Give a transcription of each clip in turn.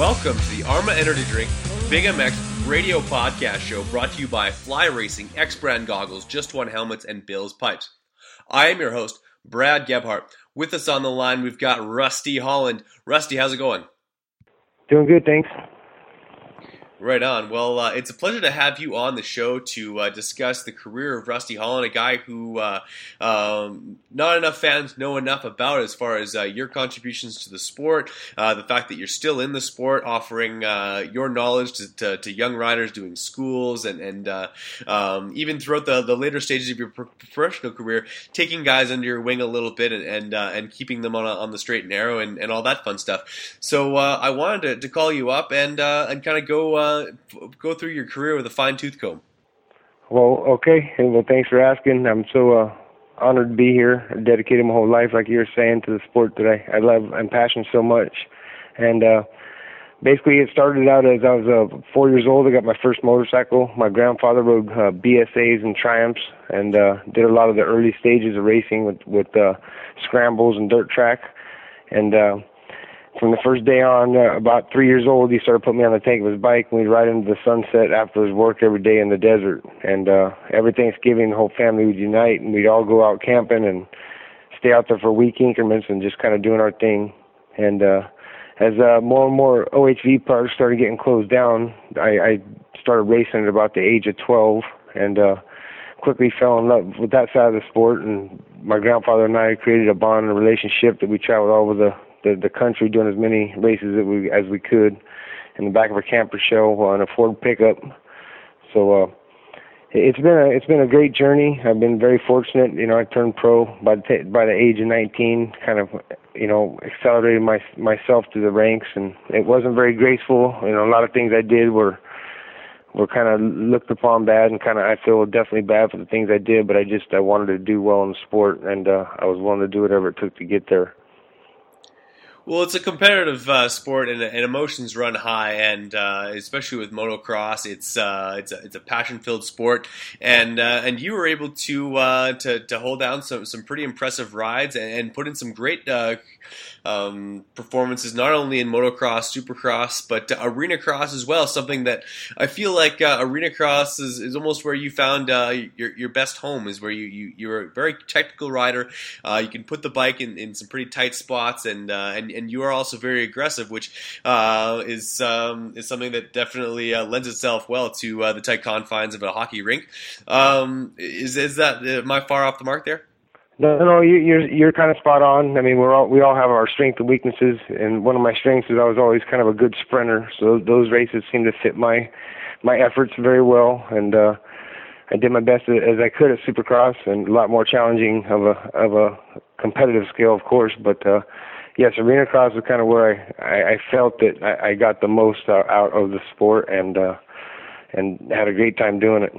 Welcome to the Arma Energy Drink Big MX radio podcast show brought to you by Fly Racing, X Brand Goggles, Just One Helmets, and Bill's Pipes. I am your host, Brad Gebhart. With us on the line, we've got Rusty Holland. Rusty, how's it going? Doing good, thanks. Right on. Well, uh, it's a pleasure to have you on the show to uh, discuss the career of Rusty Holland, a guy who uh, um, not enough fans know enough about as far as uh, your contributions to the sport, uh, the fact that you're still in the sport, offering uh, your knowledge to, to, to, young riders doing schools, and, and um, even throughout the, the later stages of your professional career, taking guys under your wing a little bit and and, and keeping them on, a, on the straight and narrow and, and all that fun stuff. So I wanted to, to, call you up and and kind of go uh, go through your career with a fine tooth comb. Well, okay. Well, thanks for asking. I'm so uh, honored to be here. I dedicated my whole life, like you were saying, to the sport that I, I love and passion so much. And uh, basically, it started out as I was uh, four years old. I got my first motorcycle. My grandfather rode uh, BSAs and Triumphs, and uh, did a lot of the early stages of racing with with uh, scrambles and dirt track. And uh, from the first day on, uh, about three years old, he started putting me on the tank of his bike, and we'd ride into the sunset after his work every day in the desert. And uh, every Thanksgiving, the whole family would unite, and we'd all go out camping and stay out there for week increments and just kind of doing our thing. And uh, as uh, more and more OHV parks started getting closed down, I, I started racing at about the age of 12, and uh, quickly fell in love with that side of the sport. And my grandfather and I created a bond and a relationship that we traveled all over the the the country doing as many races as we as we could in the back of a camper shell on a Ford pickup. So uh, it's been a it's been a great journey. I've been very fortunate. You know, I turned pro by the t- by the age of 19. Kind of, you know, accelerated my myself to the ranks, and it wasn't very graceful. You know, a lot of things I did were were kind of looked upon bad, and kind of I feel definitely bad for the things I did. But I just I wanted to do well in the sport, and uh, I was willing to do whatever it took to get there. Well, it's a competitive uh, sport, and, and, emotions run high, and uh, especially with motocross, it's uh, it's a, it's a passion filled sport, and uh, and you were able to uh, to to hold down some some pretty impressive rides and, and put in some great uh, um, performances, not only in motocross, supercross, but arena cross as well. Something that I feel like arena cross is, is almost where you found your, your best home, is where you, you, you're a very technical rider. You can put the bike in, in some pretty tight spots, and, uh, and, and you are also very aggressive, which uh, is, um, is something that definitely lends itself well to the tight confines of a hockey rink. Um, is, is that, am I far off the mark there? No, no, you, you're you're kind of spot on. I mean, we're all we all have our strengths and weaknesses, and one of my strengths is I was always kind of a good sprinter. So those races seem to fit my my efforts very well, and uh, I did my best as I could at Supercross, and a lot more challenging of a of a competitive scale, of course. But uh, yes, arena cross is kind of where I I, I felt that I, I got the most out, out of the sport, and uh, and had a great time doing it.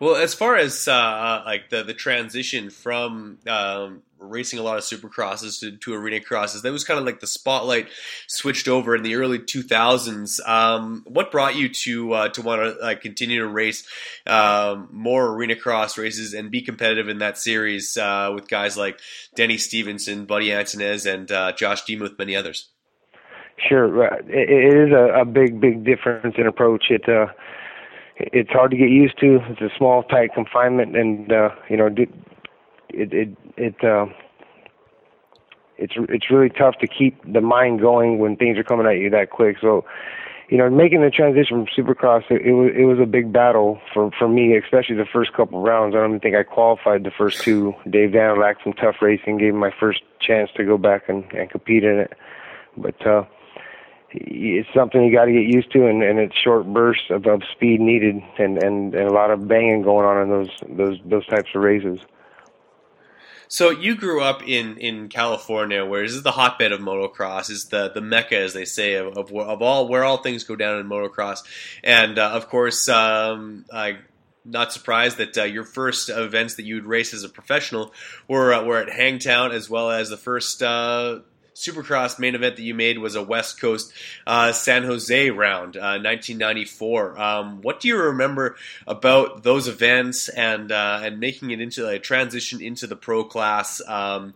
Well, as far as uh, uh, like the the transition from um, racing a lot of supercrosses to, to arena crosses, that was kind of like the spotlight switched over in the early 2000s. Um, what brought you to uh, to want to continue to race um, more arena cross races and be competitive in that series uh, with guys like Denny Stephenson, Buddy Antunez, and uh, Josh Demuth, many others? Sure, it, is a, big, big difference in approach. It it's hard to get used to. It's a small, tight confinement, and uh, you know, it it it uh, it's it's really tough to keep the mind going when things are coming at you that quick. So, you know, making the transition from Supercross, it, it was it was a big battle for for me, especially the first couple rounds. I don't even think I qualified the first two. Dave Vanderlack from Tough Racing gave me my first chance to go back and, and compete in it, but. uh it's something you got to get used to, and, and it's short bursts of, of speed needed, and, and and a lot of banging going on in those those those types of races. So you grew up in, in California, where this is the hotbed of motocross, is the, the mecca, as they say, of, of, of all where all things go down in motocross, and uh, of course, um, I not surprised that uh, your first events that you'd race as a professional were uh, were at Hangtown, as well as the first uh, Supercross main event that you made was a West Coast uh, San Jose round, uh, 1994. Um, what do you remember about those events and uh, and making it into a transition into the pro class? Um,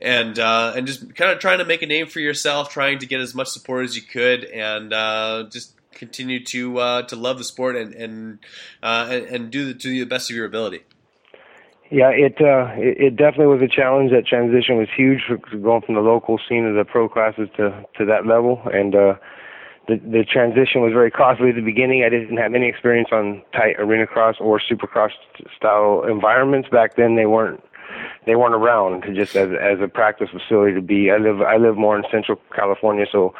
and uh, and just kind of trying to make a name for yourself, trying to get as much support as you could, and uh, just continue to uh, to love the sport and and and, and do the, to the best of your ability. Yeah, it, uh, it it definitely was a challenge. That transition was huge going from the local scene of the pro classes to to that level, and uh, the the transition was very costly at the beginning. I didn't have any experience on tight arena cross or supercross style environments back then. They weren't they weren't around just as as a practice facility to be. I live I live more in Central California, so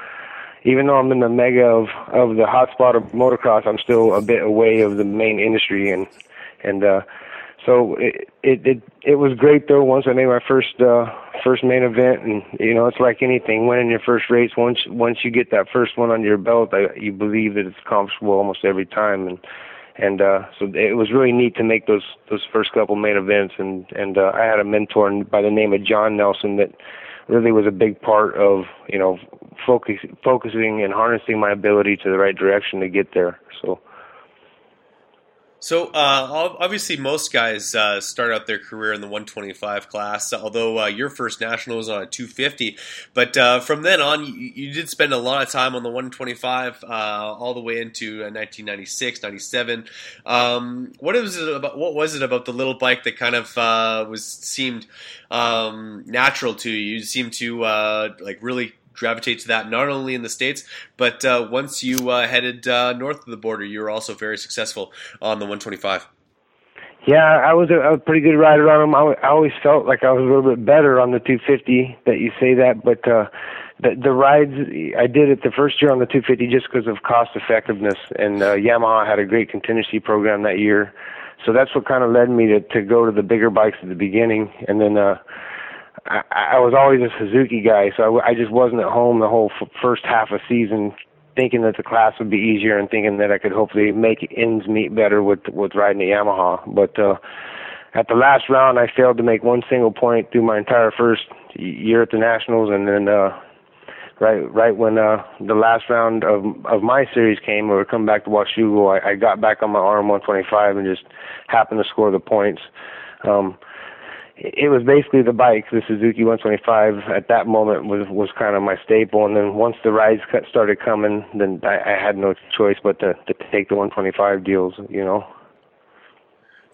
even though I'm in the mega of of the hotspot of motocross, I'm still a bit away of the main industry and and uh so it, it it it was great though. Once I made my first uh, first main event, and you know it's like anything, winning your first race. Once once you get that first one under your belt, I, you believe that it's accomplishable almost every time, and and uh, so it was really neat to make those those first couple main events. And and uh, I had a mentor by the name of John Nelson that really was a big part of you know focus, focusing and harnessing my ability to the right direction to get there. So so uh, obviously, most guys uh, start out their career in the 125 class. Although uh, your first national was on a 250, but uh, from then on, you, you, did spend a lot of time on the 125, uh, all the way into 1996, uh, 97. Um, what was it about? What was it about the little bike that kind of was seemed um, natural to you? You seemed to like really gravitate to that not only in the states, but uh, once you uh, headed uh, north of the border, you were also very successful on the 125. Yeah, I was a, a pretty good rider on them. I, I always felt like I was a little bit better on the 250. That you say that, but uh, the the rides I did it the first year on the 250 just because of cost effectiveness, and uh, Yamaha had a great contingency program that year. So that's what kind of led me to to go to the bigger bikes at the beginning, and then uh, I, I was always a Suzuki guy, so I, I just wasn't at home the whole f- first half of season, thinking that the class would be easier and thinking that I could hopefully make ends meet better with with riding a Yamaha. But uh, at the last round, I failed to make one single point through my entire first year at the Nationals, and then uh, right right when uh, the last round of of my series came, or come back to Washougal, I, I got back on my arm 125 and just happened to score the points. Um, it was basically the bike, the Suzuki 125. At that moment was was kind of my staple, and then once the rides cut started coming, then I, I had no choice but to to take the 125 deals. You know.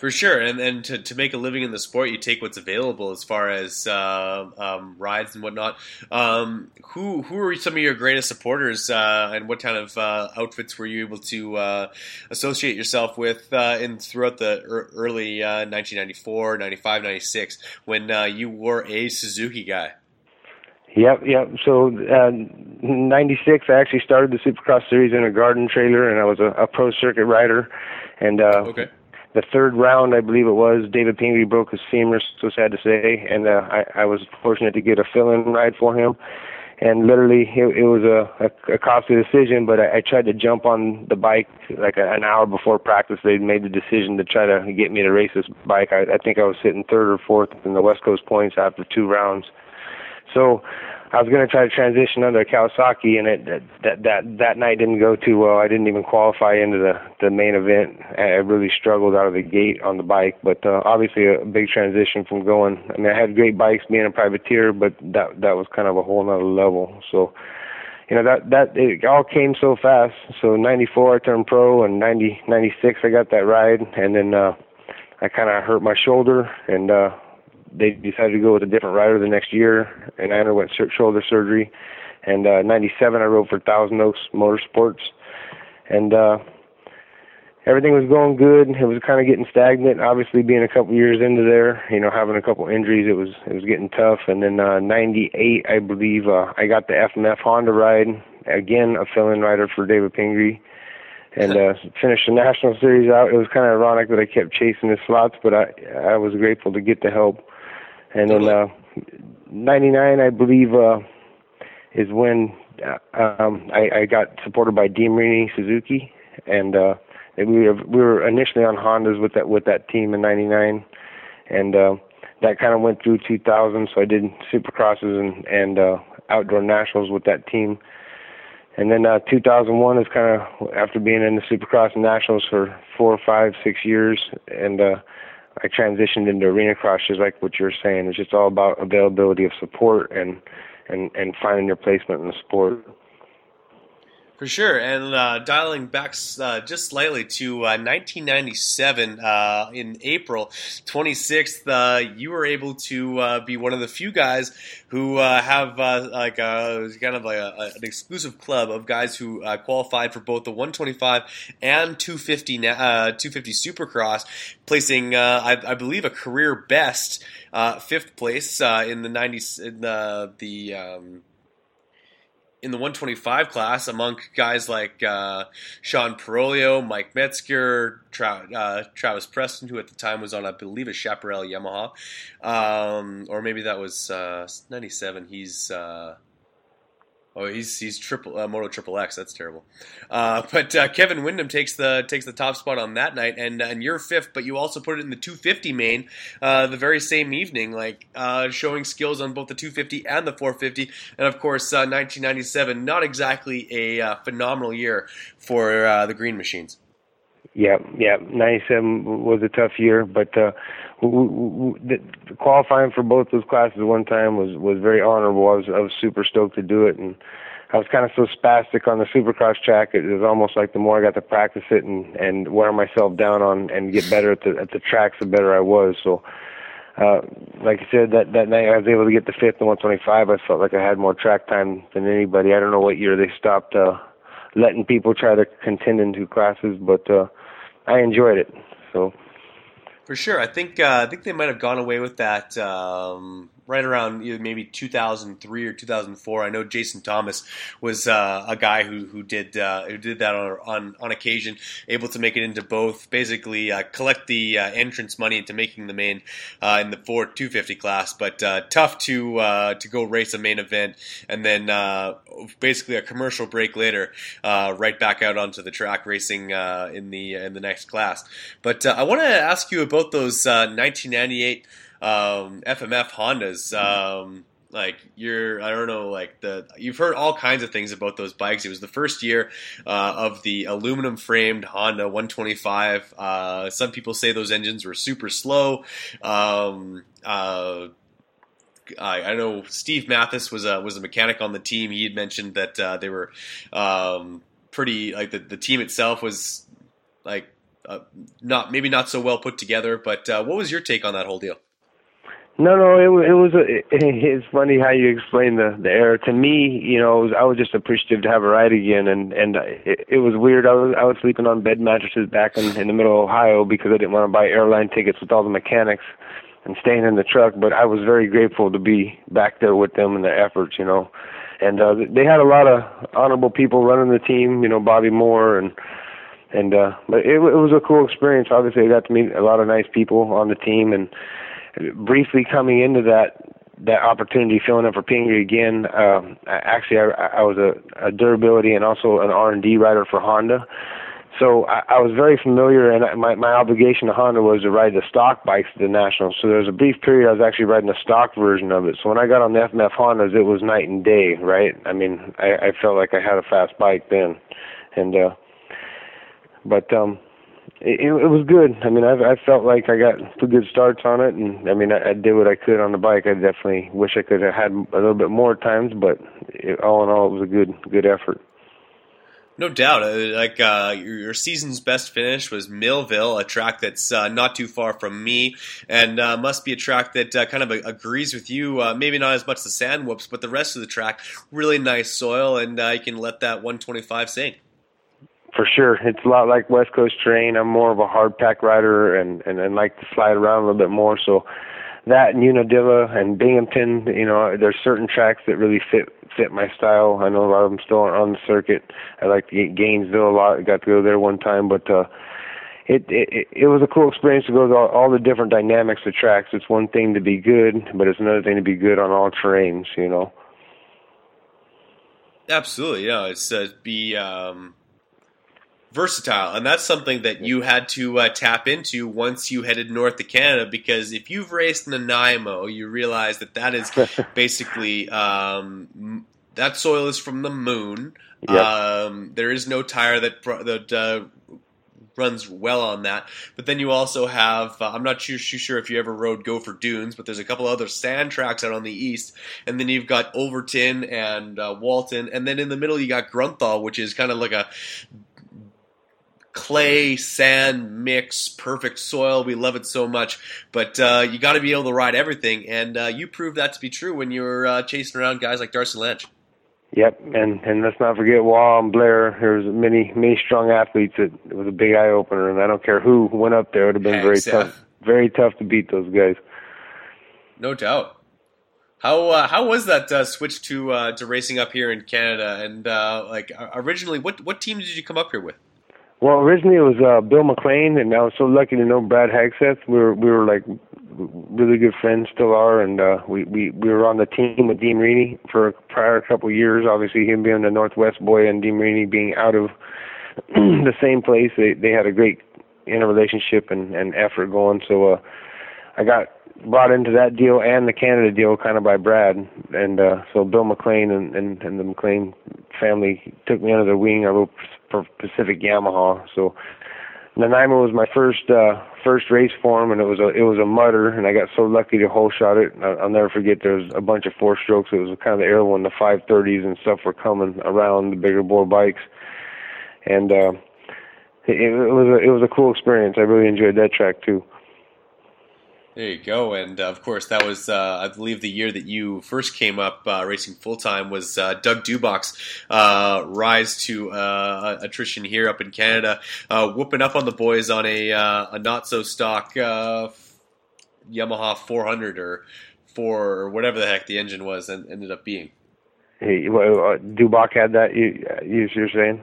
For sure, and and to, to make a living in the sport, you take what's available as far as uh, um, rides and whatnot. Um, who who are some of your greatest supporters, uh, and what kind of uh, outfits were you able to uh, associate yourself with uh, in throughout the early 1994, uh, 95, 96 when you were a Suzuki guy? Yep, yep. So, '96, I actually started the Supercross series in a garden trailer, and I was a, a pro circuit rider, and okay the third round, I believe it was, David Pingree broke his femur, so sad to say, and uh, I, I was fortunate to get a fill-in ride for him. And literally, it, it was a, a, a costly decision, but I, I tried to jump on the bike like a, an hour before practice. They made the decision to try to get me to race this bike. I, I think I was sitting third or fourth in the West Coast points after two rounds. So I was going to try to transition under Kawasaki, and it that that that night didn't go too well. I didn't even qualify into the the main event. I really struggled out of the gate on the bike, but uh, obviously a big transition from going. I mean, I had great bikes being a privateer, but that that was kind of a whole nother level. So, you know, that that it all came so fast. So '94 I turned pro, and '90 '96 I got that ride, and then uh, I kind of hurt my shoulder and. uh they decided to go with a different rider the next year, and I underwent shoulder surgery. And uh, '97, I rode for Thousand Oaks Motorsports, and uh, everything was going good. It was kind of getting stagnant. Obviously, being a couple years into there, you know, having a couple injuries, it was it was getting tough. And then uh, '98, I believe, uh, I got the FMF Honda ride. again a fill-in rider for David Pingree, and uh, finished the national series out. It was kind of ironic that I kept chasing the slots, but I I was grateful to get the help. And then uh, 99, I believe, uh, is when uh, um, I, I got supported by DeMarini Suzuki, and uh, we were we were initially on Hondas with that with that team in '99, and uh, that kind of went through 2000. So I did Supercrosses and and uh, outdoor nationals with that team, and then uh, 2001 is kind of after being in the Supercross and nationals for four, five, six years, and uh, I transitioned into arena just like what you're saying. It's just all about availability of support and and and finding your placement in the sport. For sure, and uh, dialing back uh, just slightly to uh, 1997, uh, in April 26th, uh, you were able to uh, be one of the few guys who have like a, kind of like a, an exclusive club of guys who qualified for both the 125 and 250 250 Supercross, placing I, I, believe a career best fifth place in the 90s in the the um, in the 125 class among guys like uh, Sean Parolio, Mike Metzger, Tra- uh, Travis Preston, who at the time was on, I believe, a Chaparral Yamaha, um, or maybe that was uh, 97. He's uh, Oh, he's he's triple uh, Moto Triple X. That's terrible. Uh, but uh, Kevin Windham takes the takes the top spot on that night, and and you're fifth. But you also put it in the 250 main uh, the very same evening, like uh, showing skills on both the 250 and the 450. And of course, 1997, uh, not exactly a phenomenal year for the Green Machines. Yeah, yeah. 97 was a tough year, but uh, the, qualifying for both those classes one time was was very honorable. I was I was super stoked to do it, and I was kind of so spastic on the Supercross track. It was almost like the more I got to practice it and and wear myself down on and get better at the at the tracks, the better I was. So. Uh, like I said, that that night I was able to get the fifth and 125. I felt like I had more track time than anybody. I don't know what year they stopped uh, letting people try to contend in two classes, but uh, I enjoyed it. So for sure, I think uh, I think they might have gone away with that um, right around maybe 2003 or 2004. I know Jason Thomas was uh, a guy who who did uh, who did that on, on, on occasion, able to make it into both. Basically, uh, collect the uh, entrance money into making the main uh, in the Ford 250 class, but uh, tough to to go race a main event and then basically a commercial break later, right back out onto the track racing in the in the next class. But I want to ask you about those 1998 um, FMF Hondas. Um, like you're, I don't know, like the you've heard all kinds of things about those bikes. It was the first year uh, of the aluminum framed Honda 125. Uh, some people say those engines were super slow. Um, uh, I, I, know Steve Matthes was a was a mechanic on the team. He had mentioned that uh, they were um, pretty like the, the team itself was like uh, not maybe not so well put together. But uh, what was your take on that whole deal? No, no, it, it was. A, it, it's funny how you explain the the error. To me, you know, was, I was just appreciative to have a ride again, and and it, it was weird. I was I was sleeping on bed mattresses back in, in the middle of Ohio because I didn't want to buy airline tickets with all the mechanics and staying in the truck. But I was very grateful to be back there with them and their efforts, you know. And uh, they had a lot of honorable people running the team, you know, Bobby Moore and and uh, but it, it was a cool experience. Obviously, I got to meet a lot of nice people on the team and briefly coming into that that opportunity filling in for Pingree again. Um, actually, I, I was a, a durability and also an R and D writer for Honda. So I, I was very familiar, and my my obligation to Honda was to ride the stock bikes at the Nationals. So there was a brief period I was actually riding the stock version of it. So when I got on the FMF Hondas, it was night and day, right? I mean, I, I felt like I had a fast bike then, and uh, but um, it, it was good. I mean, I I felt like I got two good starts on it, and I mean, I, I did what I could on the bike. I definitely wish I could have had a little bit more times, but it, all in all, it was a good good effort. No doubt. Uh, like uh, your, season's best finish was Millville, a track that's uh, not too far from me, and uh, must be a track that uh, kind of agrees with you. Uh, maybe not as much the sand whoops, but the rest of the track, really nice soil, and you can let that 125 sink for sure. It's a lot like West Coast terrain. I'm more of a hard pack rider and, and, and like to slide around a little bit more. So that and Unadilla and Binghamton, you know, there's certain tracks that really fit fit my style. I know a lot of them still aren't on the circuit. I like Gainesville a lot. I got to go there one time, but uh it, it it was a cool experience to go to all, all the different dynamics of tracks. It's one thing to be good, but it's another thing to be good on all terrains, you know. Absolutely, yeah. It's uh, be um, versatile, and that's something that you had to uh, tap into once you headed north to Canada. Because if you've raced Nanaimo, you realize that that is basically um, that soil is from the moon. Yep. Um, there is no tire that that uh, runs well on that. But then you also have uh, I'm not too, too sure if you ever rode Gopher Dunes, but there's a couple other sand tracks out on the east, and then you've got Overton and uh, Walton, and then in the middle you got Grunthal, which is kind of like a clay sand mix, perfect soil. We love it so much, but uh, you got to be able to ride everything, and uh, you proved that to be true when you were uh, chasing around guys like Darcy Lynch. Yep, and and let's not forget Wall and Blair. There's many many strong athletes. That it was a big eye opener, and I don't care who went up there. It would have been very tough, very tough to beat those guys. No doubt. How uh, how was that uh, switch to uh, to racing up here in Canada? And uh, like originally, what what team did you come up here with? Well, originally it was uh, Bill McLean, and I was so lucky to know Brad Hagseth. We were we were like really good friends, still are, and uh, we we we were on the team with Dean Reaney for a prior couple of years. Obviously, him being the Northwest boy and Dean Reaney being out of the same place, they they had a great interrelationship and and effort going. So uh, I got brought into that deal and the Canada deal kind of by Brad, and uh, so Bill McLean and, and and the McLean family took me under their wing. I wrote for Pacific Yamaha, so Nanaimo was my first uh, first race for him, and it was a it was a mutter, and I got so lucky to hole shot it. I'll, I'll never forget. There was a bunch of four strokes. It was kind of the era when the 530s and stuff were coming around the bigger bore bikes, and uh, it, it was a it was a cool experience. I really enjoyed that track too. There you go, and uh, of course that was, uh, I believe, the year that you first came up uh, racing full time was uh, Doug Dubach's uh, rise to uh, attrition here up in Canada, whooping up on the boys on a, a not so stock Yamaha 400 or four or whatever the heck the engine was, and ended up being. Hey, well, had that. You, you're saying?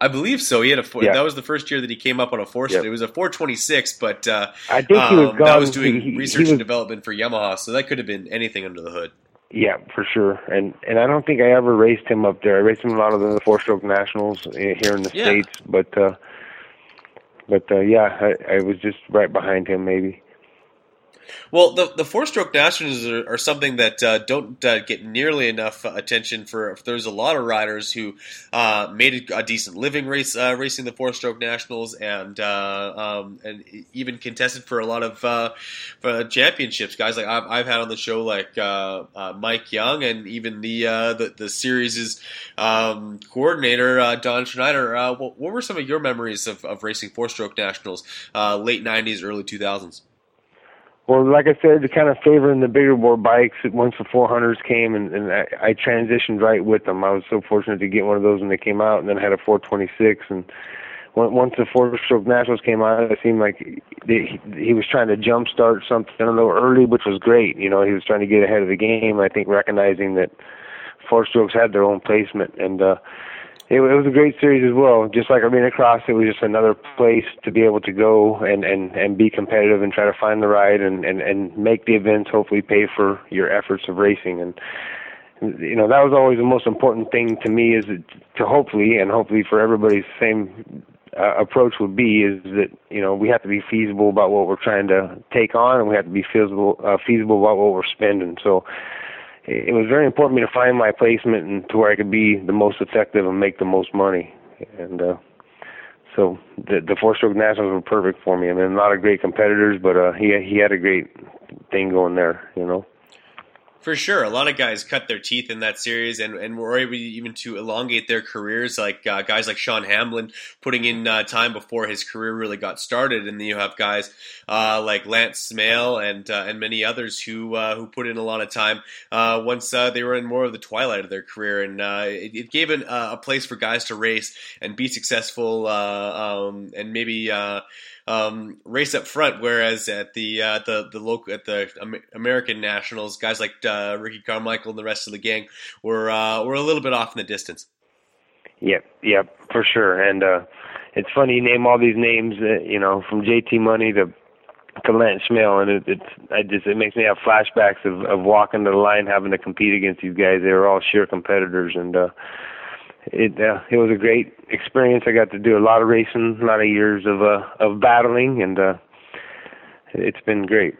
I believe so. He had a four, yeah. that was the first year that he came up on a four. Yep. It was a 426, but uh, I think he was um, that was doing he, research he was, and development for Yamaha, so that could have been anything under the hood. Yeah, for sure. And and I don't think I ever raced him up there. I raced him a lot of the four stroke nationals eh, here in the yeah. states, but uh, but uh, yeah, I, I was just right behind him maybe. Well, the the four stroke nationals are, are, something that uh, don't uh, get nearly enough attention for. There's a lot of riders who uh, made a, decent living race uh, racing the four stroke nationals, and uh, um, and even contested for a lot of uh, championships. Guys like I've, I've, had on the show, like Mike Young, and even the the, the series' um, coordinator Don Schneider. What, what, were some of your memories of, of racing four stroke nationals, late '90s, early 2000s? Well, like I said, kind of favoring the bigger bore bikes once the 400s came, and, and I, I transitioned right with them. I was so fortunate to get one of those when they came out, and then I had a 426. And once the four-stroke nationals came out, it seemed like he, he was trying to jumpstart something a little early, which was great. You know, he was trying to get ahead of the game. I think recognizing that four strokes had their own placement, and uh, it, it was a great series as well. Just like Arena Cross, it was just another place to be able to go and and and be competitive and try to find the ride and and and make the events hopefully pay for your efforts of racing and you know that was always the most important thing to me is to hopefully and hopefully for everybody's same uh, approach would be is that you know we have to be feasible about what we're trying to take on and we have to be feasible uh, feasible about what we're spending so it was very important to me to find my placement and to where I could be the most effective and make the most money. And uh, so the the four stroke nationals were perfect for me. I mean, a lot of great competitors, but uh, he he had a great thing going there, you know. For sure, a lot of guys cut their teeth in that series, and, and were able even to elongate their careers. Like uh, guys like Sean Hamblin putting in uh, time before his career really got started, and then you have guys uh, like Lance Smail and uh, and many others who uh, who put in a lot of time uh, once they were in more of the twilight of their career, and it, it, gave an, a place for guys to race and be successful, um, and maybe um, race up front. Whereas at the uh, the the local at the American Nationals, guys like uh, Ricky Carmichael and the rest of the gang were uh, were a little bit off in the distance. Yep, yep, for sure. And uh, it's funny you name all these names, uh, you know, from JT Money to to Lance Schmale, and it, it's I just it makes me have flashbacks of of walking to the line, having to compete against these guys. They were all sheer competitors, and uh, it uh, it was a great experience. I got to do a lot of racing, a lot of years of uh, of battling, and uh, it's been great.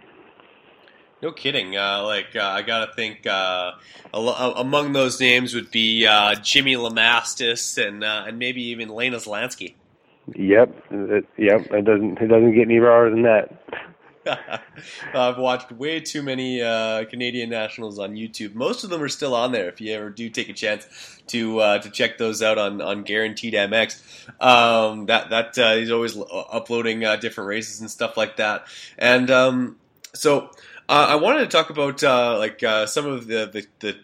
No kidding. Uh, like uh, I gotta think, uh, among those names would be uh, Jimmy Lamastis and uh, and maybe even Lena Zlansky. Yep, it, yep. It doesn't it doesn't get any rawer than that. I've watched way too many uh, Canadian nationals on YouTube. Most of them are still on there. If you ever do take a chance to uh, to check those out on, on Guaranteed MX, um, that that uh, he's always uploading uh, different races and stuff like that. And um, so uh, I wanted to talk about uh, like some of the, the, the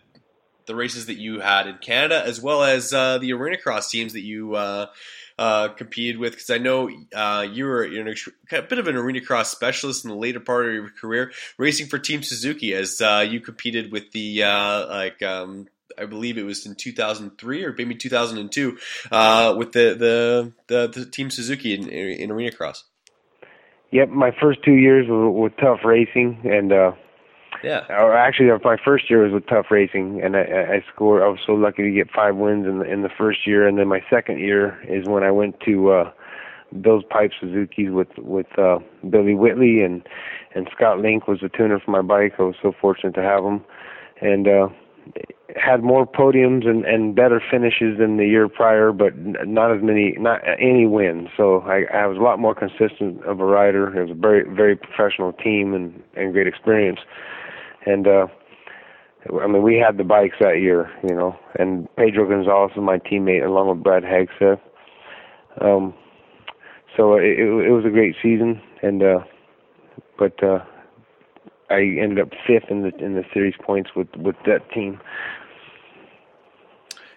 the races that you had in Canada, as well as the arena cross teams that you uh, competed with? Because I know uh, you were a bit of an arena cross specialist in the later part of your career, racing for Team Suzuki as uh, you competed with the uh, like. Um, I believe it was in 2003 or maybe 2002 uh, with the, the, the the Team Suzuki in, in arena cross. Yep, my first two years were, were tough racing, and uh, yeah. Or actually, my first year was with Tough Racing, and I, I scored. I was so lucky to get five wins in the in the first year, and then my second year is when I went to uh, Bill's Pipe Suzuki's with with uh, Billy Whitley and and Scott Link was the tuner for my bike. I was so fortunate to have him, and uh, had more podiums and and better finishes than the year prior, but not as many, not any wins. So I, I was a lot more consistent of a rider. It was a very very professional team and and great experience and uh I mean, we had the bikes that year, you know, and Pedro Gonzalez was my teammate along with Brad Hagseth. Um, so it, it, it was a great season, and uh, but uh, I ended up fifth in the in the series points with with that team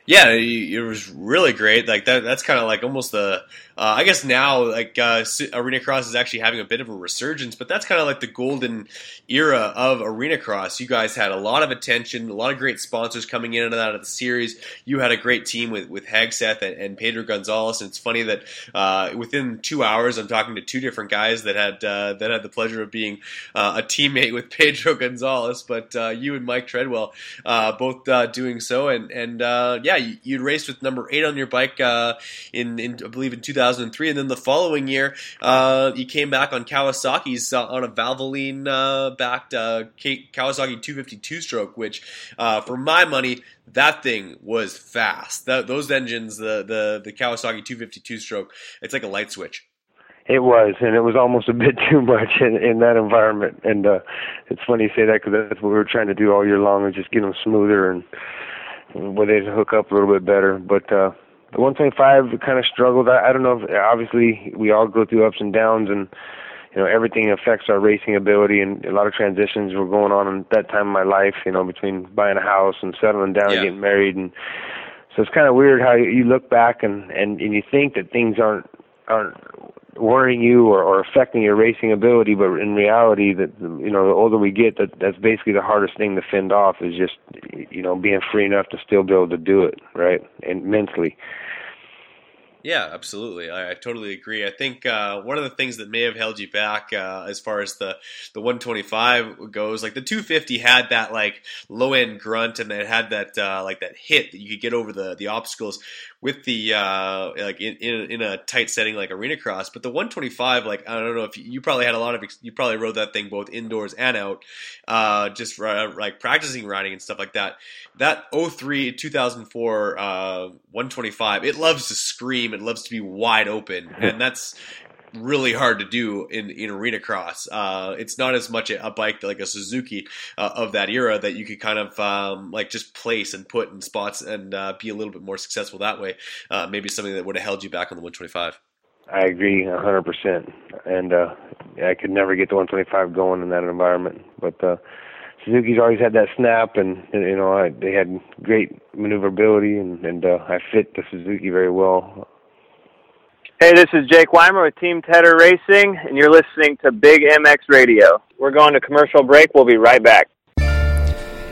yeah, it was really great. Like that, that's kind of like almost the. Uh, I guess now, like uh, arena cross is actually having a bit of a resurgence, but that's kind of like the golden era of arena cross. You guys had a lot of attention, a lot of great sponsors coming in and out of the series. You had a great team with with Hagseth and, and Pedro Gonzalez. And it's funny that uh, within two hours, I'm talking to two different guys that had uh, that had the pleasure of being uh, a teammate with Pedro Gonzalez. But uh, you and Mike Treadwell both doing so, and and yeah yeah, you, would raced with number eight on your bike uh, in, in, I believe in 2003, and then the following year uh, you came back on Kawasaki's uh, on a Valvoline uh, backed uh, Kawasaki 252 stroke, which uh, for my money that thing was fast. That, those engines, the the the Kawasaki 252 stroke, it's like a light switch. It was, and it was almost a bit too much in, in that environment. And uh, it's funny you say that because that's what we were trying to do all year long, is just get them smoother and where they hook up a little bit better. But uh, the 125 kind of struggled. I, I don't know. If, obviously, we all go through ups and downs, and you know everything affects our racing ability. And a lot of transitions were going on at that time in my life. You know, between buying a house and settling down yeah. and getting married, and so it's kind of weird how you look back and and and you think that things aren't aren't worrying you or, or affecting your racing ability, but in reality, that you know, the older we get, that that's basically the hardest thing to fend off is just you know being free enough to still be able to do it, right, and mentally. Yeah, absolutely. I, I, totally agree. I think uh, one of the things that may have held you back uh, as far as the, the 125 goes, like the 250 had that like low end grunt and it had that uh, like that hit that you could get over the the obstacles with the uh, like in, in, in a tight setting like arena cross. But the 125, like I don't know if you, you probably had a lot of you probably rode that thing both indoors and out, uh, just like practicing riding and stuff like that. That 03 2004 uh, 125, it loves to scream. It loves to be wide open, and that's really hard to do in, in arena cross. Uh, it's not as much a, a bike like a Suzuki uh, of that era that you could kind of um, like just place and put in spots and uh, be a little bit more successful that way. Uh, maybe something that would have held you back on the 125. I agree 100%. And uh, I could never get the 125 going in that environment. But uh, Suzuki's always had that snap, and you know I, they had great maneuverability, and, and uh, I fit the Suzuki very well Hey, this is Jake Weimer with Team Tedder Racing, and you're listening to Big MX Radio. We're going to commercial break. We'll be right back.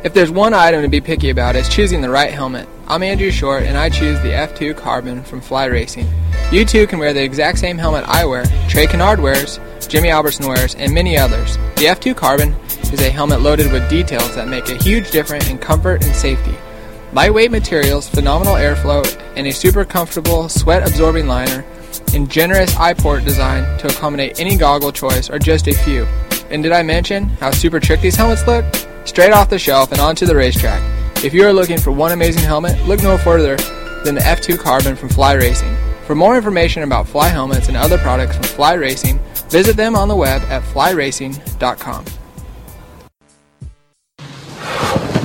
If there's one item to be picky about, it's choosing the right helmet. I'm Andrew Short, and I choose the F2 Carbon from Fly Racing. You too can wear the exact same helmet I wear, Trey Canard wears, Jimmy Albertson wears, and many others. The F2 Carbon is a helmet loaded with details that make a huge difference in comfort and safety. Lightweight materials, phenomenal airflow, and a super comfortable sweat absorbing liner and generous eye port design to accommodate any goggle choice are just a few. And did I mention how super trick these helmets look? Straight off the shelf and onto the racetrack. If you are looking for one amazing helmet, look no further than the F2 Carbon from Fly Racing. For more information about Fly helmets and other products from Fly Racing, visit them on the web at flyracing.com.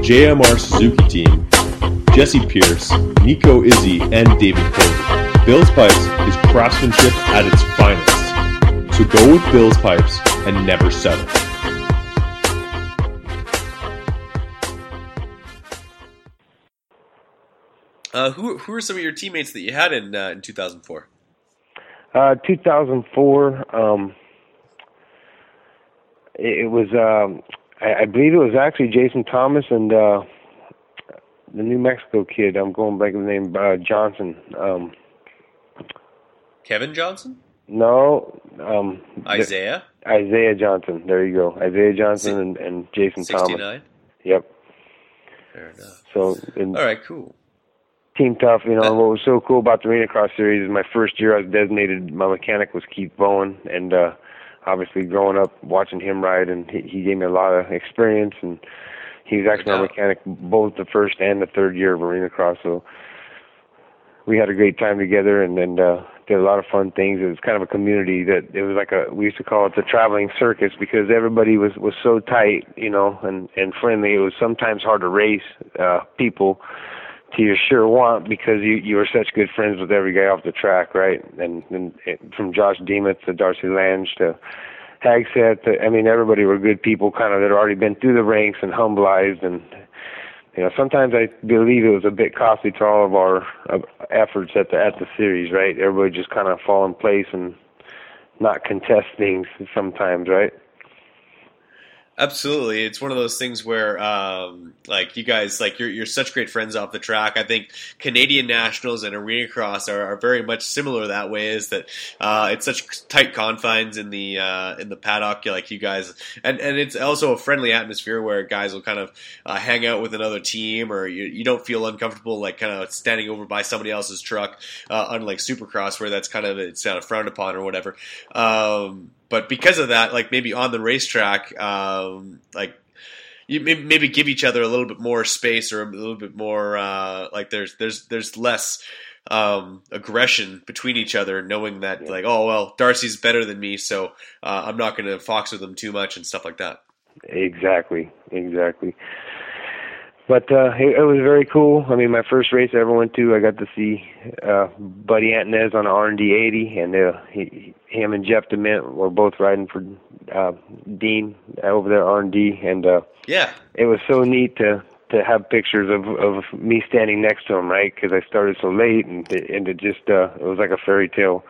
JMR Suzuki team, Jesse Pierce, Nico Izzi, and David Cody. Bill's Pipes is craftsmanship at its finest. So go with Bill's Pipes and never settle. Uh, who who are some of your teammates that you had in uh, in 2004? Uh, 2004. Um, it, it was. Um, I, I believe it was actually Jason Thomas and uh, the New Mexico kid. I'm going back to the name uh, Johnson. Um, Kevin Johnson, no, um, Isaiah, the- Isaiah Johnson. There you go. Isaiah Johnson and, and Jason Thomas. 69. Yep. Fair enough. So and All right, cool. Team Tough, you know, what was so cool about the Arena Cross Series is my first year I was designated, my mechanic was Keith Bowen, and uh, obviously growing up watching him ride, and he, he gave me a lot of experience, and he was actually my mechanic both the first and the third year of Arena Cross, so we had a great time together, and then uh, did a lot of fun things. It was kind of a community that it was like a we used to call it the traveling circus because everybody was was so tight, you know, and and friendly. It was sometimes hard to race uh, people to your sure want because you you were such good friends with every guy off the track, right? And and it, from Josh Demuth to Darcy Lange to Hagseth, to, I mean everybody were good people, kind of that had already been through the ranks and humbleized, and you know sometimes I believe it was a bit costly to all of our uh, efforts at the at the series, right? Everybody just kind of fall in place and not contest things sometimes, right? Absolutely, it's one of those things where, um, like you guys, like you're you're such great friends off the track. I think Canadian Nationals and Arena Cross are, are very much similar that way. Is that uh, it's such tight confines in the uh, in the paddock, like you guys, and and it's also a friendly atmosphere where guys will kind of uh, hang out with another team, or you, you don't feel uncomfortable like kind of standing over by somebody else's truck, uh, unlike Supercross where that's kind of it's kind of frowned upon or whatever. Um, but because of that, like maybe on the racetrack, um, like you maybe, maybe give each other a little bit more space or a little bit more uh, like there's there's there's less um, aggression between each other, knowing that like oh well Darcy's better than me, so uh, I'm not going to fox with him too much and stuff like that. Exactly, exactly. But uh, it, it was very cool. I mean, my first race I ever went to, I got to see uh, Buddy Antunez on an R&D 80, and uh, he, him and Jeff Dement were both riding for uh, Dean over there R&D, and uh, Yeah, it was so neat to to have pictures of of me standing next to him, right? Because I started so late, and and it just uh, it was like a fairy tale.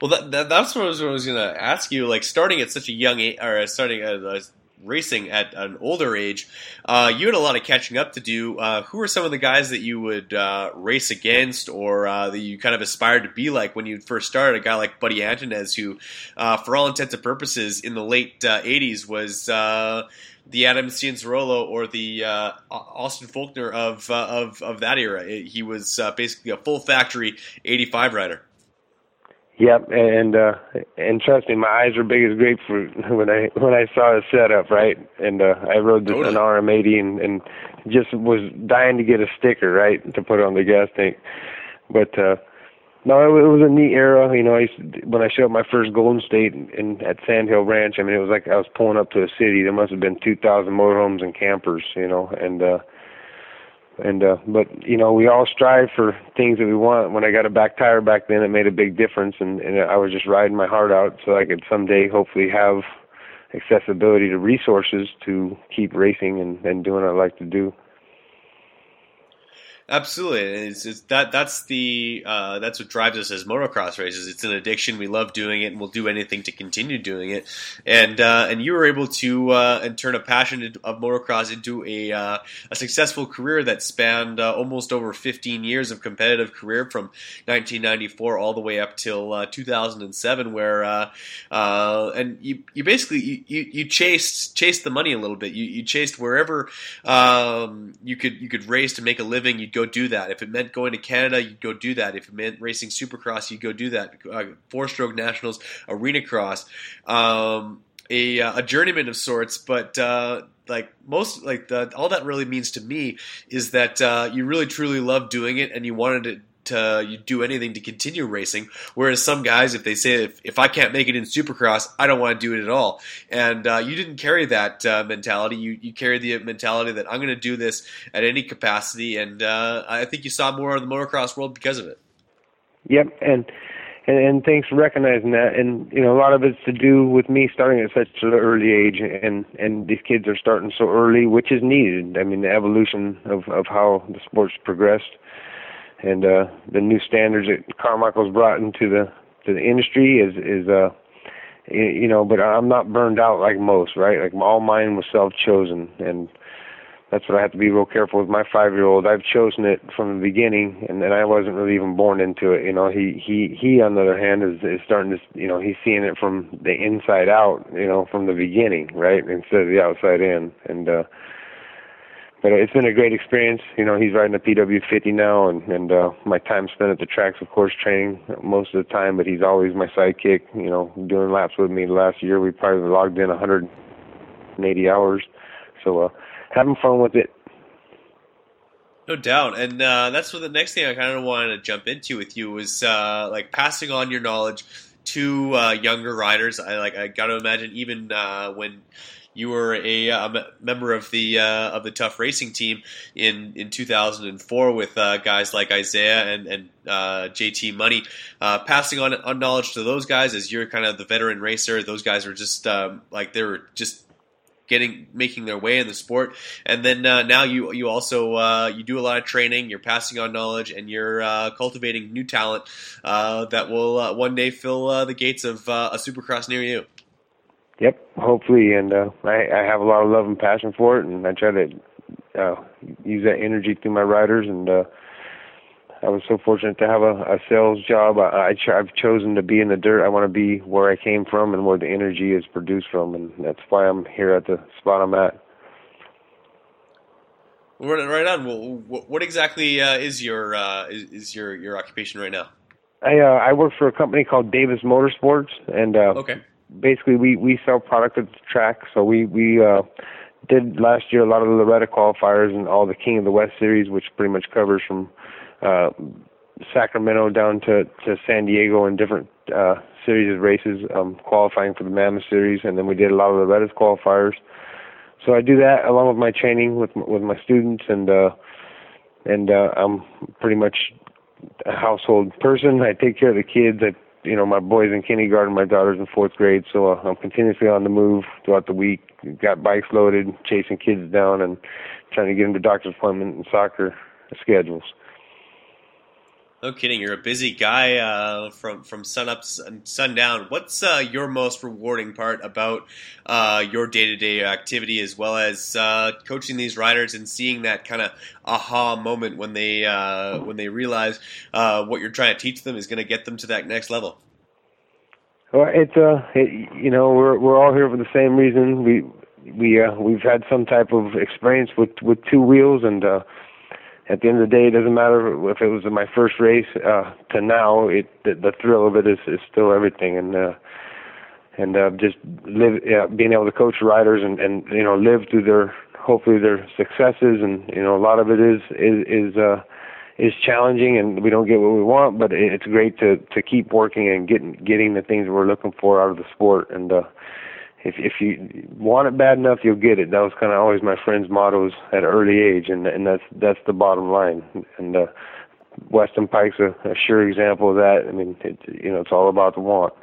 Well, that, that that's what I was, was going to ask you. Like starting at such a young age, or starting at uh, racing at an older age, uh, you had a lot of catching up to do. Uh, who are some of the guys that you would uh, race against, or uh, that you kind of aspired to be like when you first started? A guy like Buddy Antunez, who, uh, for all intents and purposes, in the late uh, '80s was. Uh, the Adam Cianciarulo or the uh, Austin Forkner of, uh, of of that era. He was uh, basically a full factory '85 rider. Yep, and uh and trust me, my eyes were big as grapefruit when I when I saw the setup, right? And uh I rode the, an RM80 and and just was dying to get a sticker, right, to put on the gas tank. But uh no, it, it was a neat era. You know, I used to, when I showed my first Golden State in, in at Sandhill Ranch. I mean, it was like I was pulling up to a city. There must have been 2,000 motorhomes and campers. You know, and uh, and uh, but you know, we all strive for things that we want. When I got a back tire back then, it made a big difference, and, and I was just riding my heart out so I could someday hopefully have accessibility to resources to keep racing and, and doing what I like to do. Absolutely, it's, it's that that's the uh, that's what drives us as motocross racers. It's an addiction. We love doing it, and we'll do anything to continue doing it. And uh, and you were able to uh, and turn a passion of motocross into a uh, a successful career that spanned uh, almost over 15 years of competitive career from 1994 all the way up till uh, 2007, where and you you basically you, you chased chased the money a little bit. You, you chased wherever um, you could you could race to make a living. You'd go do that. If it meant going to Canada, you'd go do that. If it meant racing Supercross, you'd go do that. Uh, Four stroke nationals, arena cross, um, a, uh, a journeyman of sorts, but. Uh, like most, like the, all that really means to me is that uh, you really truly love doing it, and you wanted to to do anything to continue racing. Whereas some guys, if they say if, if I can't make it in Supercross, I don't want to do it at all. And uh, you didn't carry that uh, mentality. You you carried the mentality that I'm going to do this at any capacity. And uh, I think you saw more of the motocross world because of it. Yep, and. And, and thanks for recognizing that. And you know, a lot of it's to do with me starting at such an early age, and and these kids are starting so early, which is needed. I mean, the evolution of of how the sport's progressed and uh, the new standards that Carmichael's brought into the to the industry is is uh you know, but I'm not burned out like most, right? Like all mine was self chosen, and that's what I have to be real careful with my five year old. I've chosen it from the beginning, and, and I wasn't really even born into it. You know, he he he on the other hand is is starting to you know he's seeing it from the inside out, you know, from the beginning, right, instead of the outside in, and. uh but it's been a great experience. You know, he's riding a PW50 now, and and uh, my time spent at the tracks, of course, training most of the time. But he's always my sidekick. You know, doing laps with me. Last year, we probably logged in 180 hours. So, uh, having fun with it. No doubt, and uh, that's what the next thing I kind of wanted to jump into with you was uh, like passing on your knowledge to uh, younger riders. I like I got to imagine even uh, when you were a, a member of the uh, of the Tough Racing team in in 2004 with uh, guys like Isaiah and and uh, JT Money, uh, passing on, on knowledge to those guys as you're kind of the veteran racer. Those guys were just um, like they were just getting making their way in the sport and then uh, now you you also uh, you do a lot of training you're passing on knowledge and you're uh, cultivating new talent uh, that will one day fill the gates of a supercross near you Yep, hopefully, and uh, I, I have a lot of love and passion for it, and I try to uh, use that energy through my riders. And uh, I was so fortunate to have a, a sales job. I, I ch- I've chosen to be in the dirt. I want to be where I came from and where the energy is produced from, and that's why I'm here at the spot I'm at. Right on. Well, what exactly uh, is your uh, is, is your your occupation right now? I uh, I work for a company called Davis Motorsports, and uh, okay basically we we sell product at the track. So we we uh, did last year a lot of the Loretta qualifiers and all the King of the West series, which pretty much covers from uh, Sacramento down to to San Diego and different uh, series of races, um, qualifying for the Mammoth series, and then we did a lot of the Loretta's qualifiers. So I do that along with my training with with my students, and uh, and uh, I'm pretty much a household person. I take care of the kids. I you know, my boys in kindergarten, my daughter's in fourth grade, so uh, I'm continuously on the move throughout the week. Got bikes loaded, chasing kids down, and trying to get them to doctor's appointment and soccer schedules. No kidding, you're a busy guy uh, from from sun up and sundown. What's uh, your most rewarding part about uh, your day to day activity, as well as uh, coaching these riders and seeing that kind of aha moment when they uh, when they realize uh, what you're trying to teach them is going to get them to that next level? Well, it's uh, it, you know, we're we're all here for the same reason. We we we've had some type of experience with with two wheels and. Uh at the end of the day, it doesn't matter if it was my first race uh, to now. It the, the thrill of it is, is still everything, and uh, and uh, just live, yeah, being able to coach riders and and you know live through their hopefully their successes, and you know a lot of it is is is uh, is challenging, and we don't get what we want, but it's great to to keep working and getting getting the things we're looking for out of the sport, and. uh if if you want it bad enough, you'll get it. That was kind of always my friend's mottos at an early age, and and that's that's the bottom line. And uh, Weston Pike's a, a sure example of that. I mean, it, you know, it's all about the want.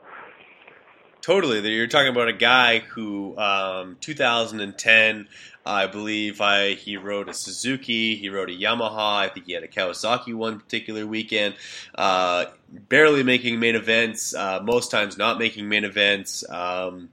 Totally. You're talking about a guy who, um, 2010, I believe, I he rode a Suzuki, he rode a Yamaha. I think he had a Kawasaki one particular weekend. Uh, barely making main events, uh, most times not making main events. Um,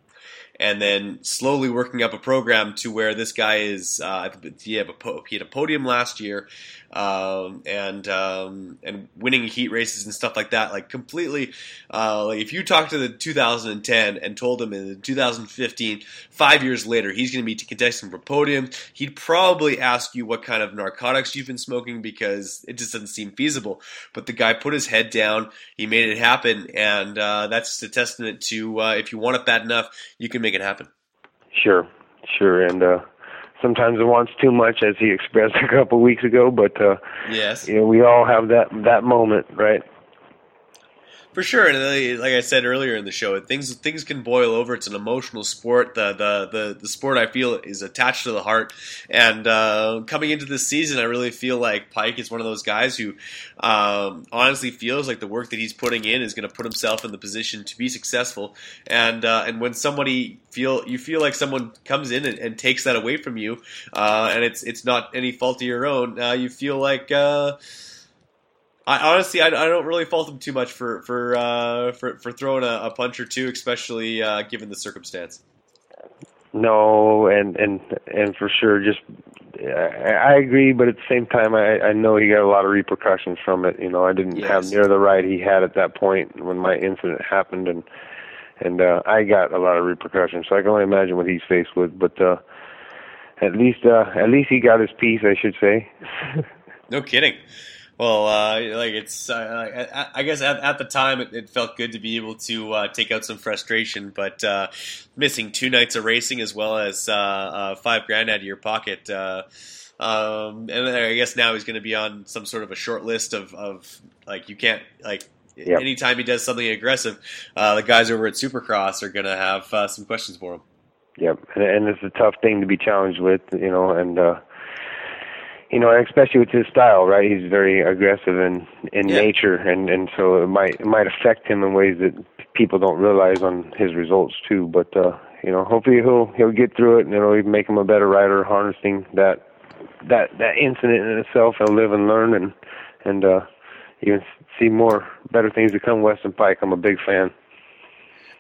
and then slowly working up a program to where this guy is. Uh, he, had a, he had a podium last year, um, and um, and winning heat races and stuff like that. Like completely, uh, like if you talk to the 2010 and told him in 2015, five years later, he's going to be contesting for podium, he'd probably ask you what kind of narcotics you've been smoking because it just doesn't seem feasible. But the guy put his head down, he made it happen, and uh, that's a testament to uh, if you want it bad enough, you can make it happen. Sure, sure, and uh, sometimes it wants too much, as he expressed a couple weeks ago. But uh, yes, you know, we all have that that moment, right? For sure, and like I said earlier in the show, things things can boil over. It's an emotional sport. The the the, the sport I feel is attached to the heart. And uh, coming into this season, I really feel like Pike is one of those guys who um, honestly feels like the work that he's putting in is going to put himself in the position to be successful. And uh, and when somebody feel you feel like someone comes in and, and takes that away from you, uh, and it's it's not any fault of your own, uh, you feel like uh, I honestly, I, I, don't really fault him too much for for uh, for, for throwing a, a, punch or two, especially uh, given the circumstance. No, and and and for sure, just I, I agree, but at the same time, I, I know he got a lot of repercussions from it. You know, I didn't yes. have near the ride he had at that point when my incident happened, and and uh, I got a lot of repercussions. So I can only imagine what he's faced with. But uh, at least, uh, at least he got his piece, I should say. no kidding. Well, uh, like it's, uh, I guess at, at the time it, it, felt good to be able to uh, take out some frustration, but uh, missing two nights of racing as well as uh, uh, five grand out of your pocket. Um, and I guess now he's going to be on some sort of a short list of, of like you can't like yep. anytime he does something aggressive, the guys over at Supercross are going to have some questions for him. Yep, and, and it's a tough thing to be challenged with, you know, and you know, especially with his style, right? He's very aggressive in in yeah. nature, and and so it might it might affect him in ways that people don't realize on his results too. But uh, you know, hopefully he'll he'll get through it, and it'll even make him a better rider, harnessing that that that incident in itself. He'll live and learn, and and uh, even see more better things to come. Weston Pike, I'm a big fan.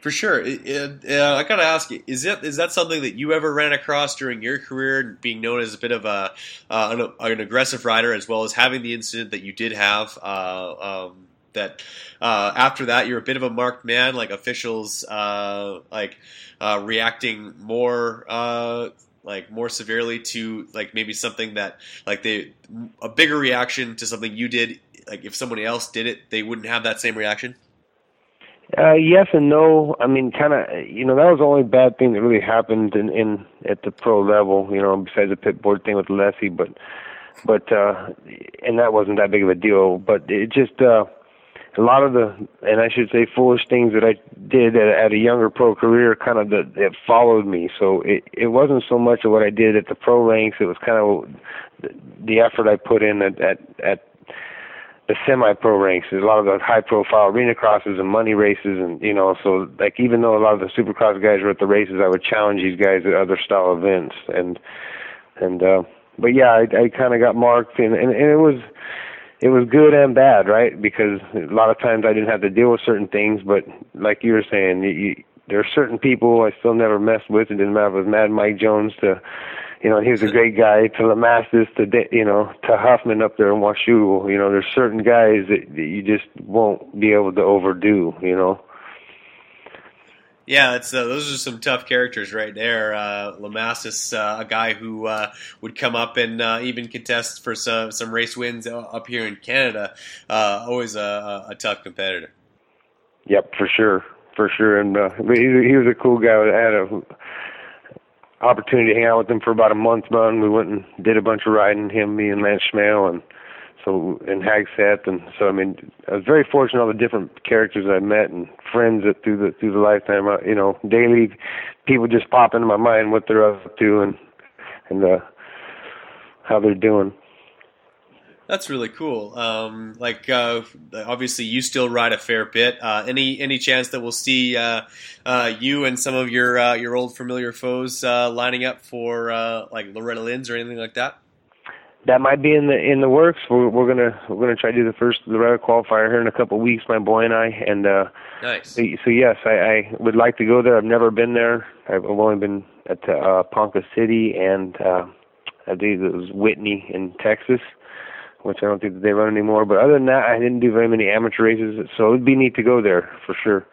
For sure. uh, I gotta ask you: is it is that something that you ever ran across during your career, being known as a bit of a uh, an, an, aggressive rider, as well as having the incident that you did have? Uh, um, that uh, after that you're a bit of a marked man, like officials uh, like uh, reacting more like more severely to like maybe something that like they a bigger reaction to something you did. Like if somebody else did it, they wouldn't have that same reaction. Uh, yes and no. I mean, kind of, you know, that was the only bad thing that really happened in, in at the pro level. You know, besides the pit board thing with Lessie, but, but, uh, and that wasn't that big of a deal. But it just, uh, a lot of the, and I should say, foolish things that I did at, at a younger pro career, kind of that it followed me. So it it wasn't so much of what I did at the pro ranks. It was kind of the, the effort I put in at at at the semi-pro ranks. There's a lot of the high-profile arena crosses and money races, and you know, so like even though a lot of the supercross guys were at the races, I would challenge these guys at other style events, and and uh, but yeah, I, I kind of got marked, and, and and it was it was good and bad, right? Because a lot of times I didn't have to deal with certain things, but like you were saying, you, you, there are certain people I still never messed with. It didn't matter if it was Mad Mike Jones to you know, he was a great guy to Lemastus to you know to Huffman up there in Washougal. You know, there's certain guys that, that you just won't be able to overdo. You know. Yeah, it's uh, those are some tough characters right there. Uh, Lamasis, uh, a guy who uh, would come up and uh, even contest for some some race wins up here in Canada. Uh, always a, a tough competitor. Yep, for sure, for sure. And uh, he, he was a cool guy. I had a opportunity to hang out with him for about a month, man. We went and did a bunch of riding, him, me, and Lance Smail, and so in Hagseth, and so I mean, I was very fortunate all the different characters I met and friends that through the through the lifetime, uh, you know, daily people just pop into my mind what they're up to and and uh, how they're doing. That's really cool. Um, like, uh, obviously, you still ride a fair bit. Uh, any any chance that we'll see uh, uh you and some of your uh, your old familiar foes uh, lining up for like Loretta Lynn's or anything like that? That might be in the in the works. We're, we're gonna we're gonna try to do the first Loretta qualifier here in a couple of weeks. My boy and I, and nice. So, so yes, I, I would like to go there. I've never been there. I've only been at Ponca City and I believe it was Whitney in Texas which I don't think that they run anymore. But other than that, I didn't do very many amateur races, so it'd be neat to go there for sure.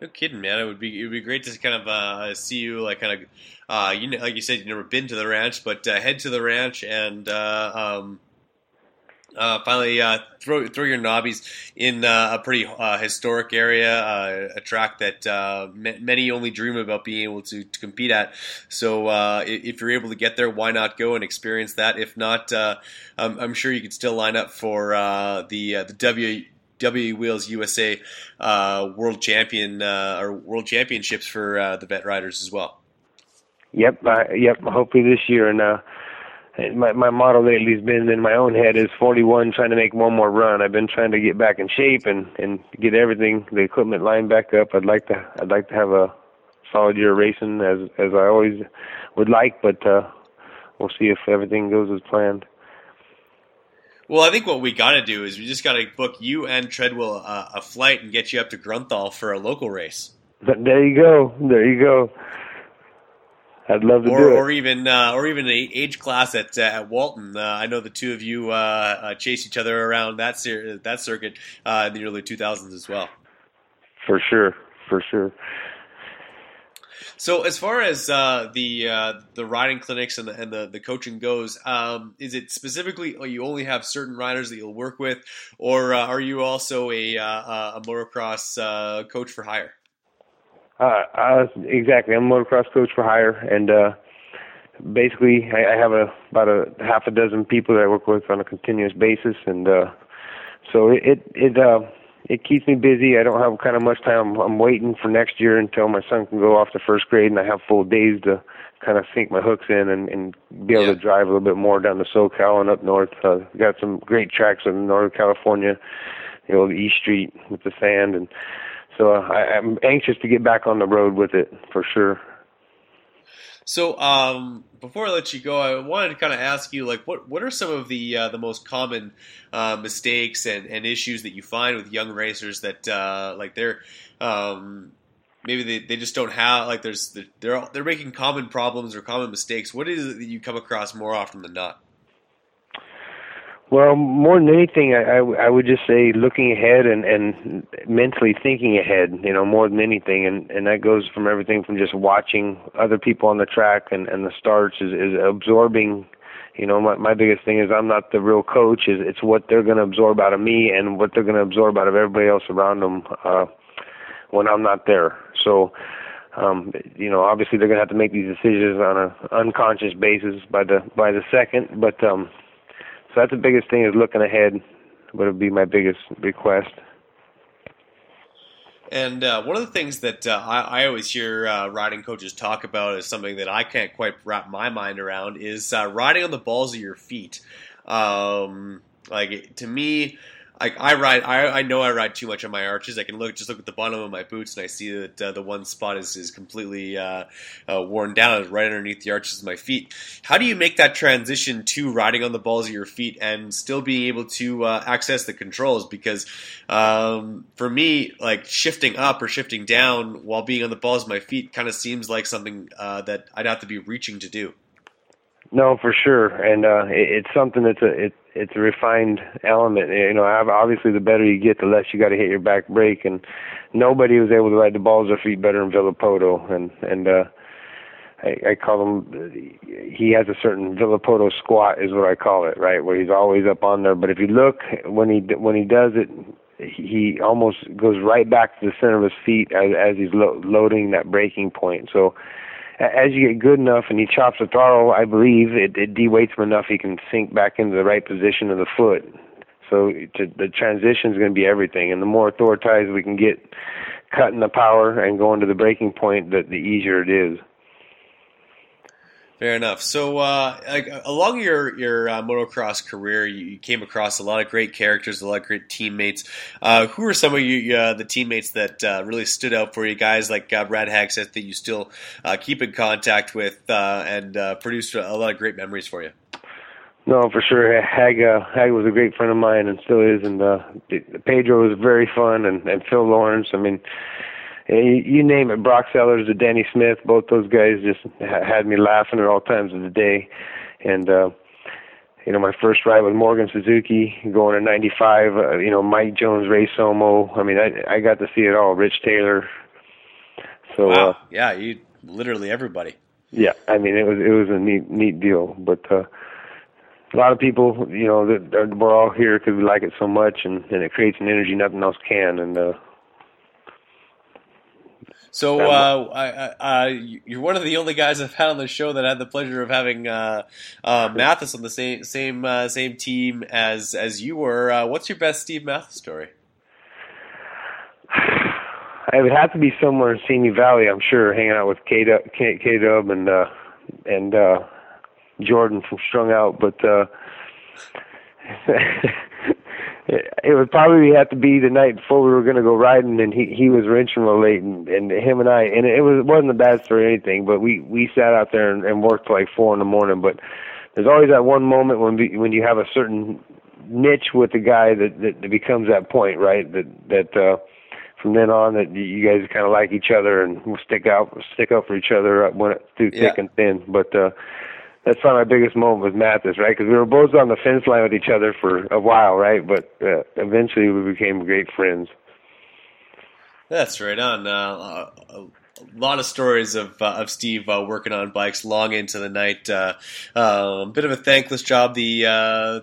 No kidding, man. It would be it would be great to kind of uh, see you like kind of uh, you know, like you said you've never been to the ranch, but uh, head to the ranch and uh, um, uh, finally uh, throw throw your knobbies in uh, a pretty uh, historic area, uh, a track that uh, many only dream about being able to, to compete at. So if you're able to get there, why not go and experience that? If not, I'm, I'm, sure you could still line up for the the W. W Wheels USA World Champion or World Championships for the vet riders as well. Yep, yep. Hopefully this year, and my my motto lately has been in my own head is 41 trying to make one more run i've been trying to get back in shape and and get everything the equipment lined back up i'd like to i'd like to have a solid year racing as as i always would like but uh we'll see if everything goes as planned well, I think what we got to do is we just got to book you and Treadwell uh, a flight and get you up to Grunthal for a local race. There you go. There you go. I'd love to or, do it. Or even, uh, or even an age class at uh, at Walton. Uh, I know the two of you uh, uh, chase each other around that cir- that circuit uh, in the early 2000s as well. For sure, for sure. So, as far as uh, the uh, the riding clinics and the, and the, the coaching goes, um, is it specifically oh, you only have certain riders that you'll work with, or uh, are you also a, a motocross coach for hire? Uh, uh, exactly. I'm a motocross coach for hire, and uh, basically, I, I have a about a half a dozen people that I work with on a continuous basis, and uh, so it it uh, it keeps me busy. I don't have kind of much time. I'm, I'm waiting for next year until my son can go off to first grade, and I have full days to kind of sink my hooks in and, and be able yeah. to drive a little bit more down to SoCal and up north. Uh, got some great tracks in Northern California, you know, the East Street with the sand and so I, I'm anxious to get back on the road with it for sure. So um, before I let you go, I wanted to kind of ask you, like, what what are some of the uh, the most common uh, mistakes and, and issues that you find with young racers that uh, like they're um, maybe they, they just don't have like there's they're they're making common problems or common mistakes. What is it that you come across more often than not? Well, more than anything, I, I, I would just say looking ahead and, and mentally thinking ahead, you know, more than anything. And, and that goes from everything from just watching other people on the track and, and the starts is, is absorbing, you know, my, my biggest thing is I'm not the real coach. Is It's what they're going to absorb out of me and what they're going to absorb out of everybody else around them uh, when I'm not there. So, um, you know, obviously they're going to have to make these decisions on an unconscious basis by the by the second, but um, so that's the biggest thing is looking ahead. Would be my biggest request. And uh, one of the things that uh, I, I, always hear uh, riding coaches talk about is something that I can't quite wrap my mind around is uh, riding on the balls of your feet. Um, like to me, I, I ride. I, I know I ride too much on my arches. I can look just look at the bottom of my boots, and I see that uh, the one spot is is completely uh, uh, worn down. Right underneath the arches of my feet. How do you make that transition to riding on the balls of your feet and still being able to uh, access the controls? Because um, for me, like shifting up or shifting down while being on the balls of my feet kind of seems like something uh, that I'd have to be reaching to do. No, for sure, and uh, it, it's something that's a it's a refined element. You know, obviously the better you get, the less you got to hit your back brake, and nobody was able to ride the balls their feet better than Villopoto, and and uh, I, I call him. He has a certain Villopoto squat, is what I call it, right, where he's always up on there. But if you look when he when he does it, he almost goes right back to the center of his feet as, as he's lo- loading that braking point. So as you get good enough and he chops the throttle, I believe it, it de-weights him enough he can sink back into the right position of the foot. So to, the transition is going to be everything, and the more authorized we can get cutting the power and going to the braking point, the, the easier it is. Fair enough. So, uh, like, along your your uh, motocross career, you, came across a lot of great characters, a lot of great teammates. Uh, who are some of you uh, the teammates that uh, really stood out for you? Guys like uh, Brad Hagseth that you still keep in contact with and produced a lot of great memories for you. No, for sure. Hag Hag was a great friend of mine and still is. And Pedro was very fun, and, and Phil Lawrence. I mean you name it, Brock Sellers to Danny Smith, both those guys just had me laughing at all times of the day. And, uh, you know, my first ride with Morgan Suzuki going to 95, uh, you know, Mike Jones, Ray Somo. I mean, I, I got to see it all. Rich Taylor. So, wow. uh, yeah, you literally everybody. Yeah. I mean, it was, it was a neat, neat deal, but, uh, a lot of people, you know, that we're all here because we like it so much, and, and it creates an energy nothing else can. And uh, so uh, I, I, you're one of the only guys I've had on the show that had the pleasure of having uh, uh, Matthes on the same same uh, same team as as you were. Uh, what's your best Steve Matthes story? It would have to be somewhere in Simi Valley, I'm sure, hanging out with K Dub and uh, and Jordan from Strung Out, but. it would probably have to be the night before we were going to go riding, and he he was wrenching real late, and, and him and I, and it was it wasn't a bad story or anything, but we we sat out there and, and worked till like four in the morning. But there's always that one moment when we, when you have a certain niche with the guy that, that that becomes that point, right? That that uh, from then on that you guys kind of like each other and will stick out stick up for each other when it, through yeah. thick and thin. But uh, that's probably my biggest moment with Matthes, right? Because we were both on the fence line with each other for a while, right? But uh, eventually we became great friends. That's right on. Uh, a lot of stories of uh, of Steve uh, working on bikes long into the night. Uh, a um, bit of a thankless job. The uh,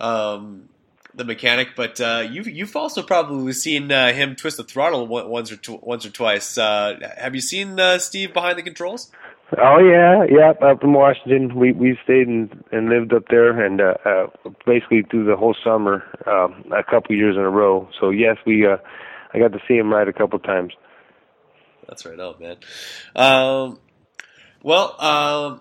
um, the mechanic, but uh, you've you've also probably seen uh, him twist the throttle once or tw- once or twice. Uh, have you seen uh, Steve behind the controls? Oh yeah, yeah. Up in Washington, we we stayed and and lived up there, and uh, uh, basically through the whole summer, um, a couple years in a row. So yes, we uh, I got to see him ride a couple times. That's right out, man. Um, well, um,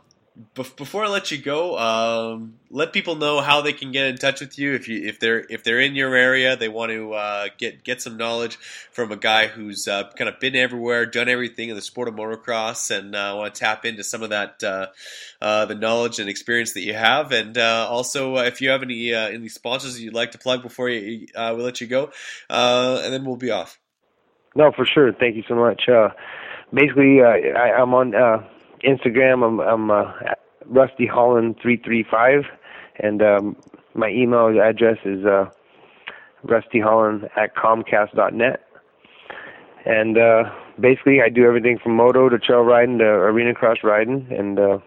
before I let you go, um, let people know how they can get in touch with you if you if they're if they're in your area, they want to uh, get get some knowledge from a guy who's uh, kind of been everywhere, done everything in the sport of motocross, and uh, want to tap into some of that uh, uh, the knowledge and experience that you have. And uh, also, if you have any any sponsors you'd like to plug before you, we let you go, and then we'll be off. No, for sure. Thank you so much. basically, I, I'm on Instagram, I'm, I'm uh, Rusty Holland three three five, and um, my email address is uh, Rusty Holland at Comcast dot net. And uh, basically, I do everything from moto to trail riding to arena cross riding, and uh,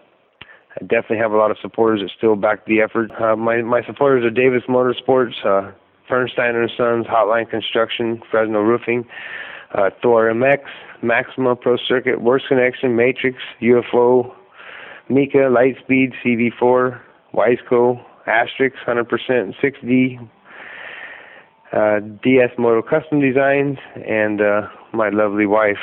I definitely have a lot of supporters that still back the effort. Uh, my my supporters are Davis Motorsports, uh, Fernsteiner and Sons, Hotline Construction, Fresno Roofing, uh, Thor MX, Maxima Pro Circuit, Works Connection, Matrix, UFO, Mika, Lightspeed, CV4, Wiseco, Asterisk, 100%, 6D, uh, DS Moto Custom Designs, and uh, my lovely wife.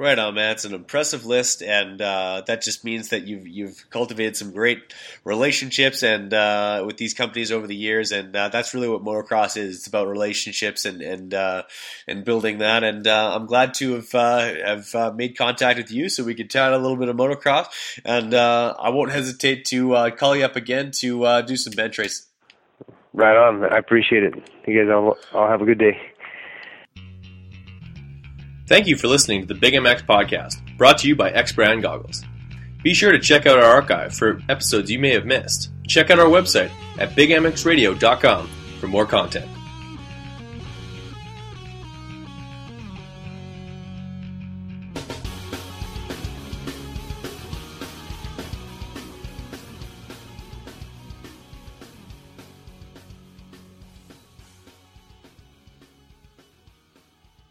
Right on, man. It's an impressive list, and uh, that just means that you've you've cultivated some great relationships and uh, with these companies over the years, and uh, that's really what motocross is. It's about relationships and and uh, and building that. And uh, I'm glad to have uh, have made contact with you, so we could chat a little bit of motocross. And I won't hesitate to call you up again to do some bench race. Right on. I appreciate it. You guys all, all have a good day. Thank you for listening to the Big MX podcast, brought to you by X Brand Goggles. Be sure to check out our archive for episodes you may have missed. Check out our website at bigmxradio.com for more content.